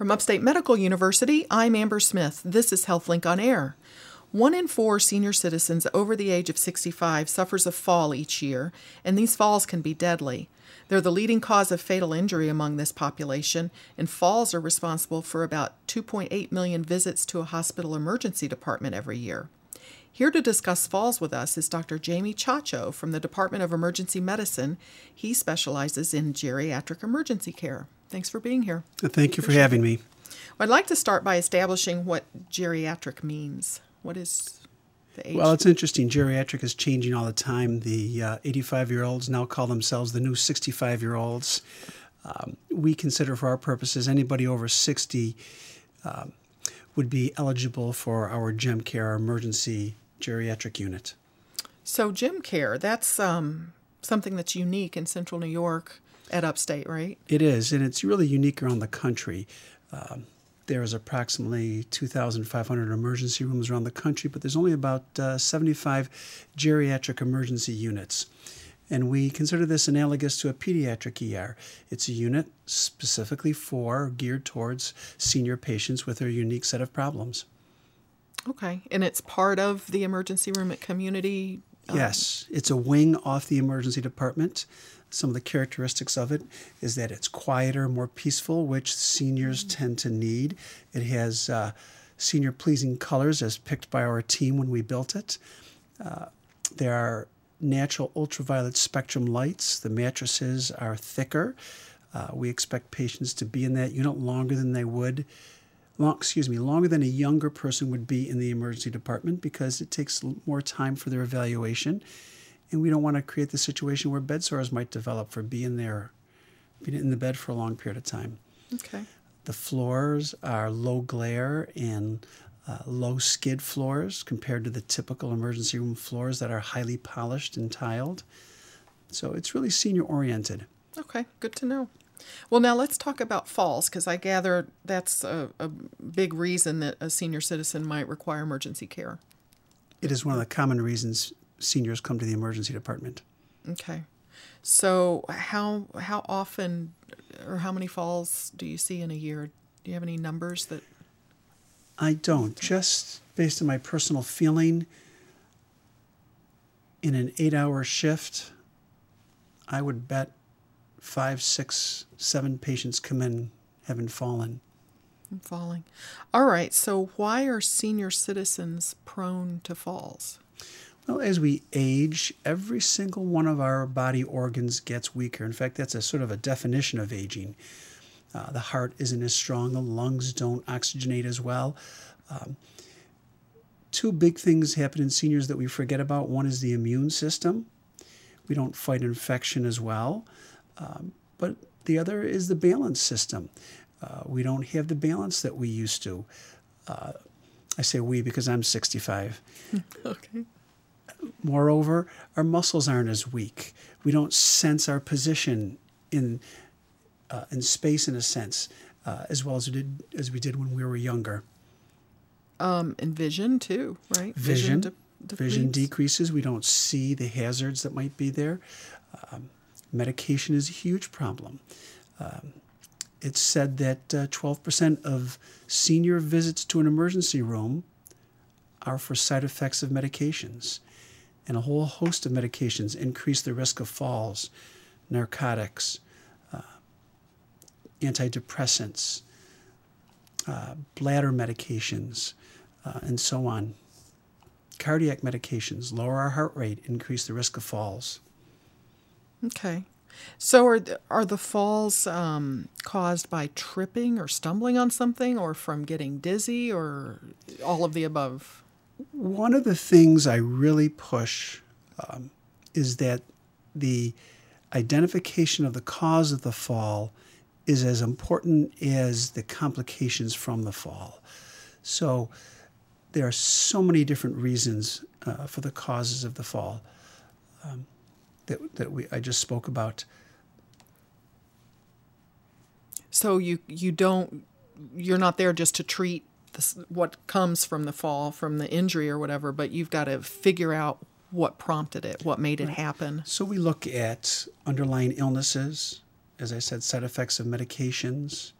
From Upstate Medical University, I'm Amber Smith. This is HealthLink on Air. One in four senior citizens over the age of 65 suffers a fall each year, and these falls can be deadly. They're the leading cause of fatal injury among this population, and falls are responsible for about 2.8 million visits to a hospital emergency department every year. Here to discuss falls with us is Dr. Jamie Chacho from the Department of Emergency Medicine. He specializes in geriatric emergency care. Thanks for being here. Thank you for having me. I'd like to start by establishing what geriatric means. What is the age? Well, it's interesting. Geriatric is changing all the time. The 85 uh, year olds now call themselves the new 65 year olds. Um, we consider, for our purposes, anybody over 60 um, would be eligible for our GEM Care, emergency geriatric unit. So, GEM Care, that's um, something that's unique in central New York at Upstate, right? It is, and it's really unique around the country. Um, there's approximately 2,500 emergency rooms around the country, but there's only about uh, 75 geriatric emergency units. And we consider this analogous to a pediatric ER. It's a unit specifically for, geared towards senior patients with a unique set of problems. Okay. And it's part of the emergency room at community? Um... Yes. It's a wing off the emergency department. Some of the characteristics of it is that it's quieter, more peaceful, which seniors mm-hmm. tend to need. It has uh, senior pleasing colors as picked by our team when we built it. Uh, there are natural ultraviolet spectrum lights. The mattresses are thicker. Uh, we expect patients to be in that unit longer than they would, long, excuse me, longer than a younger person would be in the emergency department because it takes more time for their evaluation and we don't want to create the situation where bed sores might develop for being there, being in the bed for a long period of time. Okay. The floors are low glare and uh, low skid floors compared to the typical emergency room floors that are highly polished and tiled. So it's really senior oriented. Okay, good to know. Well, now let's talk about falls because I gather that's a, a, big reason that a senior citizen might require emergency care. It is one of the common reasons seniors come to the emergency department. Okay. So how how often or how many falls do you see in a year? Do you have any numbers that I don't. Just based on my personal feeling in an 8-hour shift, I would bet five, six, seven patients come in having fallen. Falling. All right. So, why are senior citizens prone to falls? Well, as we age, every single one of our body organs gets weaker. In fact, that's a sort of a definition of aging. Uh, the heart isn't as strong, the lungs don't oxygenate as well. Um, two big things happen in seniors that we forget about. One is the immune system. We don't fight infection as well. Um, but the other is the balance system. Uh, we don't have the balance that we used to. Uh, I say we because I'm 65. okay. Moreover, our muscles aren't as weak. We don't sense our position in uh, in space, in a sense, uh, as well as we did as we did when we were younger. Um, and vision too, right? Vision, vision, de- vision decreases. We don't see the hazards that might be there. Um, medication is a huge problem. Um, it's said that uh, 12% of senior visits to an emergency room are for side effects of medications and a whole host of medications increase the risk of falls, narcotics, antidepressants, uh, bladder medications, uh, and so on. Cardiac medications lower our heart rate, increase the risk of falls. Okay. So are the, are the falls um, caused by tripping or stumbling on something, or from getting dizzy, or all of the above? One of the things I really push um, is that the identification of the cause of the fall is as important as the complications from the fall. So there are so many different reasons uh, for the causes of the fall um, that, that we, I just spoke about. So you you don't you're not there just to treat this, what comes from the fall, from the injury or whatever, but you've got to figure out what prompted it, what made it happen. So we look at underlying illnesses, as I said, side effects of medications.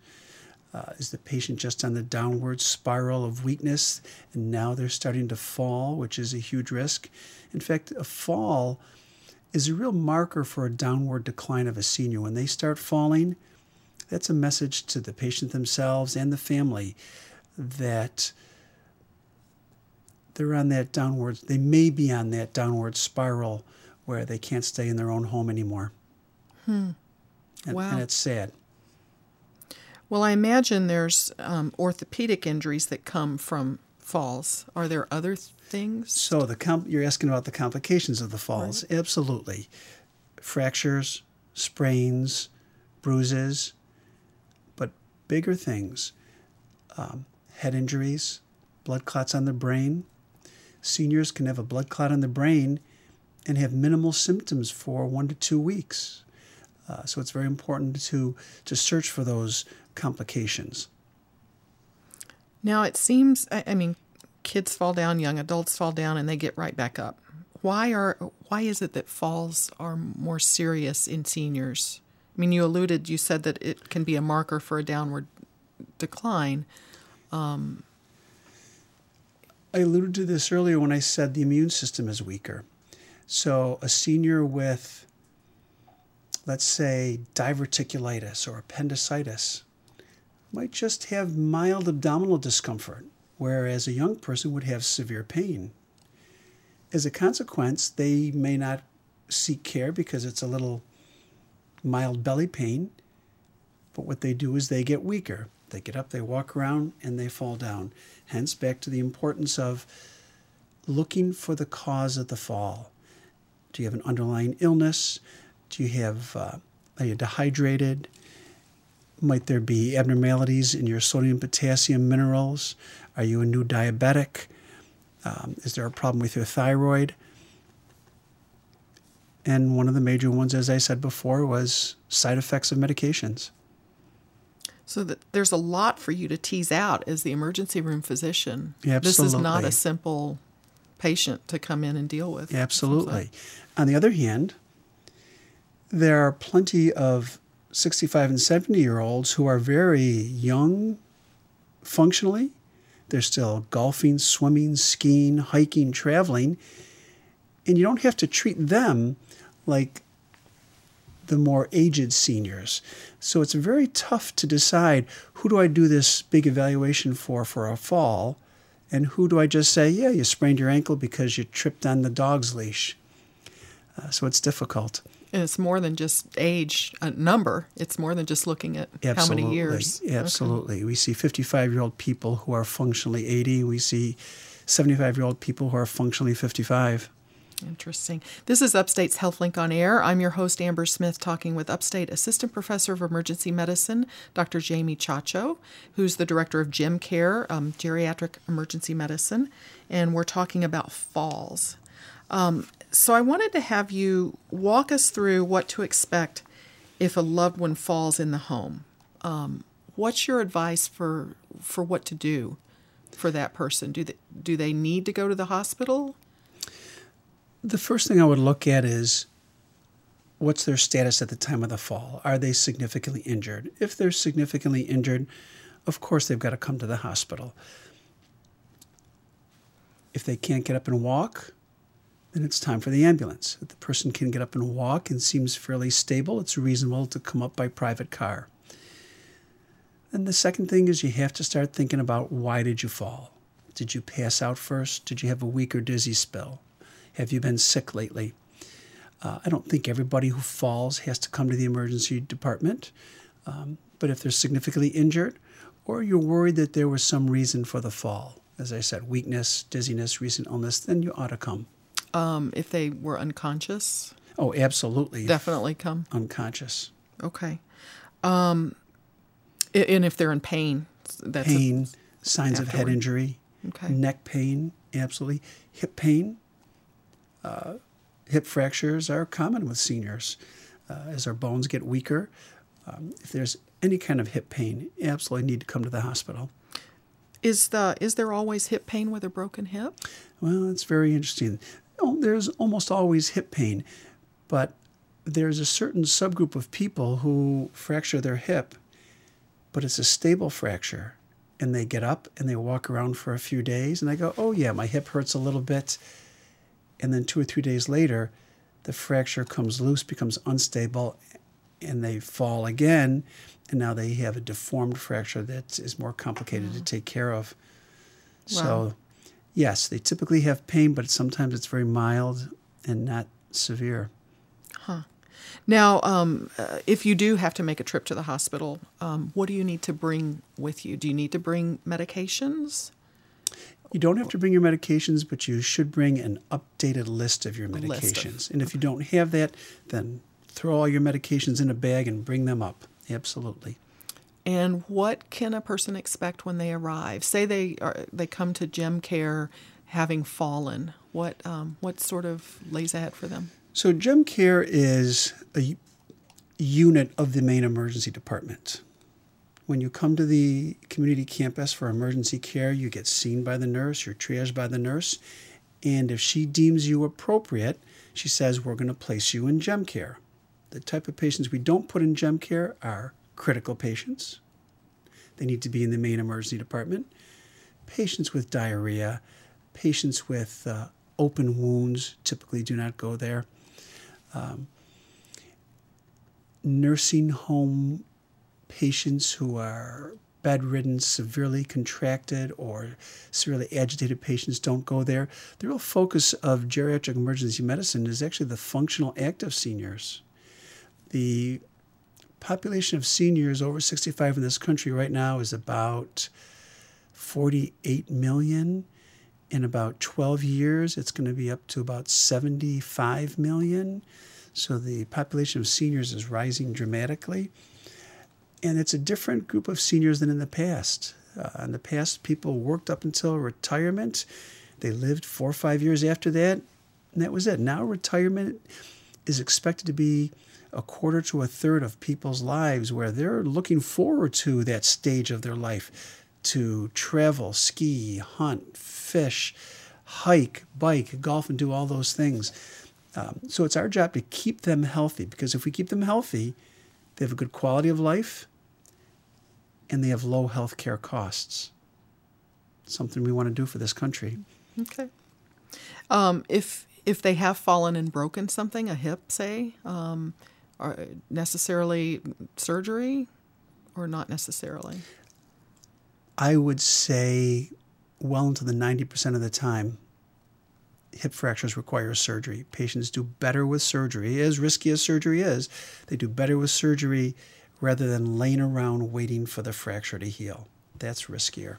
Uh, is the patient just on the downward spiral of weakness and now they're starting to fall, which is a huge risk? In fact, a fall is a real marker for a downward decline of a senior. When they start falling, that's a message to the patient themselves and the family that they're on that downward, they may be on that downward spiral where they can't stay in their own home anymore. Hmm. And, wow. and it's sad. Well, I imagine there's um, orthopedic injuries that come from falls. Are there other things? So the comp- you're asking about the complications of the falls. Right. Absolutely, fractures, sprains, bruises, but bigger things, um, head injuries, blood clots on the brain. Seniors can have a blood clot on the brain and have minimal symptoms for one to two weeks. Uh, so it's very important to to search for those complications. Now it seems, I, I mean, kids fall down, young adults fall down, and they get right back up. Why are why is it that falls are more serious in seniors? I mean, you alluded, you said that it can be a marker for a downward decline. Um, I alluded to this earlier when I said the immune system is weaker. So a senior with, let's say, diverticulitis or appendicitis might just have mild abdominal discomfort, whereas a young person would have severe pain. As a consequence, they may not seek care because it's a little mild belly pain, but what they do is they get weaker. They get up, they walk around, and they fall down. Hence, back to the importance of looking for the cause of the fall. Do you have an underlying illness? Do you have, uh, are you dehydrated? Might there be abnormalities in your sodium, potassium, minerals? Are you a new diabetic? Um, is there a problem with your thyroid? And one of the major ones, as I said before, was side effects of medications. So that there's a lot for you to tease out as the emergency room physician. Absolutely. This is not a simple patient to come in and deal with. Absolutely. On the other hand, there are plenty of 65 and 70 year olds who are very young functionally. They're still golfing, swimming, skiing, hiking, traveling. And you don't have to treat them like the more aged seniors. So it's very tough to decide who do I do this big evaluation for for a fall and who do I just say, yeah, you sprained your ankle because you tripped on the dog's leash. Uh, so it's difficult. And it's more than just age, a number. It's more than just looking at Absolutely. how many years. Absolutely. Okay. We see 55 year old people who are functionally 80. We see 75 year old people who are functionally 55. Interesting. This is Upstate's HealthLink on Air. I'm your host, Amber Smith, talking with Upstate Assistant Professor of Emergency Medicine, Dr. Jamie Chacho, who's the Director of Gem Care, um, Geriatric Emergency Medicine, and we're talking about falls. Um, so I wanted to have you walk us through what to expect if a loved one falls in the home. Um, what's your advice for for what to do for that person? Do they, do they need to go to the hospital? The first thing I would look at is what's their status at the time of the fall? Are they significantly injured? If they're significantly injured, of course they've got to come to the hospital. If they can't get up and walk, then it's time for the ambulance. If the person can get up and walk and seems fairly stable, it's reasonable to come up by private car. And the second thing is you have to start thinking about why did you fall? Did you pass out first? Did you have a weak or dizzy spell? Have you been sick lately? Uh, I don't think everybody who falls has to come to the emergency department, um, but if they're significantly injured or you're worried that there was some reason for the fall, as I said, weakness, dizziness, recent illness, then you ought to come. Um, if they were unconscious? Oh, absolutely. Definitely come. Unconscious. Okay. Um, and if they're in pain, that's pain, a, signs afterward. of head injury, okay. neck pain, absolutely, hip pain. Uh, hip fractures are common with seniors uh, as our bones get weaker. Um, if there's any kind of hip pain, absolutely need to come to the hospital. Is the is there always hip pain with a broken hip? Well, it's very interesting. There's almost always hip pain, but there's a certain subgroup of people who fracture their hip but it's a stable fracture. And they get up and they walk around for a few days, and I go, oh, yeah, my hip hurts a little bit. And then two or three days later, the fracture comes loose, becomes unstable, and they fall again. And now they have a deformed fracture that is more complicated to mm. take care of. Wow. So, yes, they typically have pain, but sometimes it's very mild and not severe. Huh. Now, um, uh, if you do have to make a trip to the hospital, um, what do you need to bring with you? Do you need to bring medications? You don't have to bring your medications, but you should bring an updated list of your list of- medications. and if you don't have that, then throw all your medications in a bag and bring them up. Absolutely. And what can a person expect when they arrive? Say they are, they come to gem care having fallen. What um, what sort of lays ahead for them? So, Gem Care is a unit of the main emergency department. When you come to the community campus for emergency care, you get seen by the nurse, you're triaged by the nurse, and if she deems you appropriate, she says, We're going to place you in Gem Care. The type of patients we don't put in Gem Care are critical patients. They need to be in the main emergency department. Patients with diarrhea, patients with uh, open wounds typically do not go there. Um, nursing home patients who are bedridden, severely contracted, or severely agitated patients don't go there. The real focus of geriatric emergency medicine is actually the functional active seniors. The population of seniors over 65 in this country right now is about 48 million. In about 12 years, it's going to be up to about 75 million. So the population of seniors is rising dramatically. And it's a different group of seniors than in the past. Uh, in the past, people worked up until retirement. They lived four or five years after that, and that was it. Now, retirement is expected to be a quarter to a third of people's lives where they're looking forward to that stage of their life to travel, ski, hunt, fish, hike, bike, golf, and do all those things. Um, so it's our job to keep them healthy because if we keep them healthy, they have a good quality of life and they have low health care costs. Something we want to do for this country. Okay. Um, if if they have fallen and broken something, a hip, say, um, are necessarily surgery, or not necessarily? I would say well into the 90% of the time, hip fractures require surgery. Patients do better with surgery, as risky as surgery is, they do better with surgery rather than laying around waiting for the fracture to heal. That's riskier.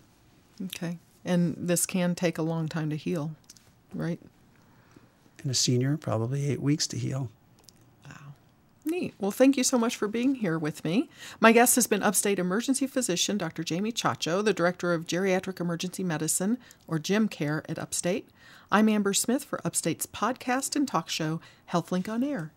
Okay. And this can take a long time to heal, right? And a senior, probably eight weeks to heal. Wow. Neat. Well, thank you so much for being here with me. My guest has been Upstate Emergency Physician Dr. Jamie Chacho, the Director of Geriatric Emergency Medicine, or GEM Care at Upstate. I'm Amber Smith for Upstate's podcast and talk show, HealthLink on Air.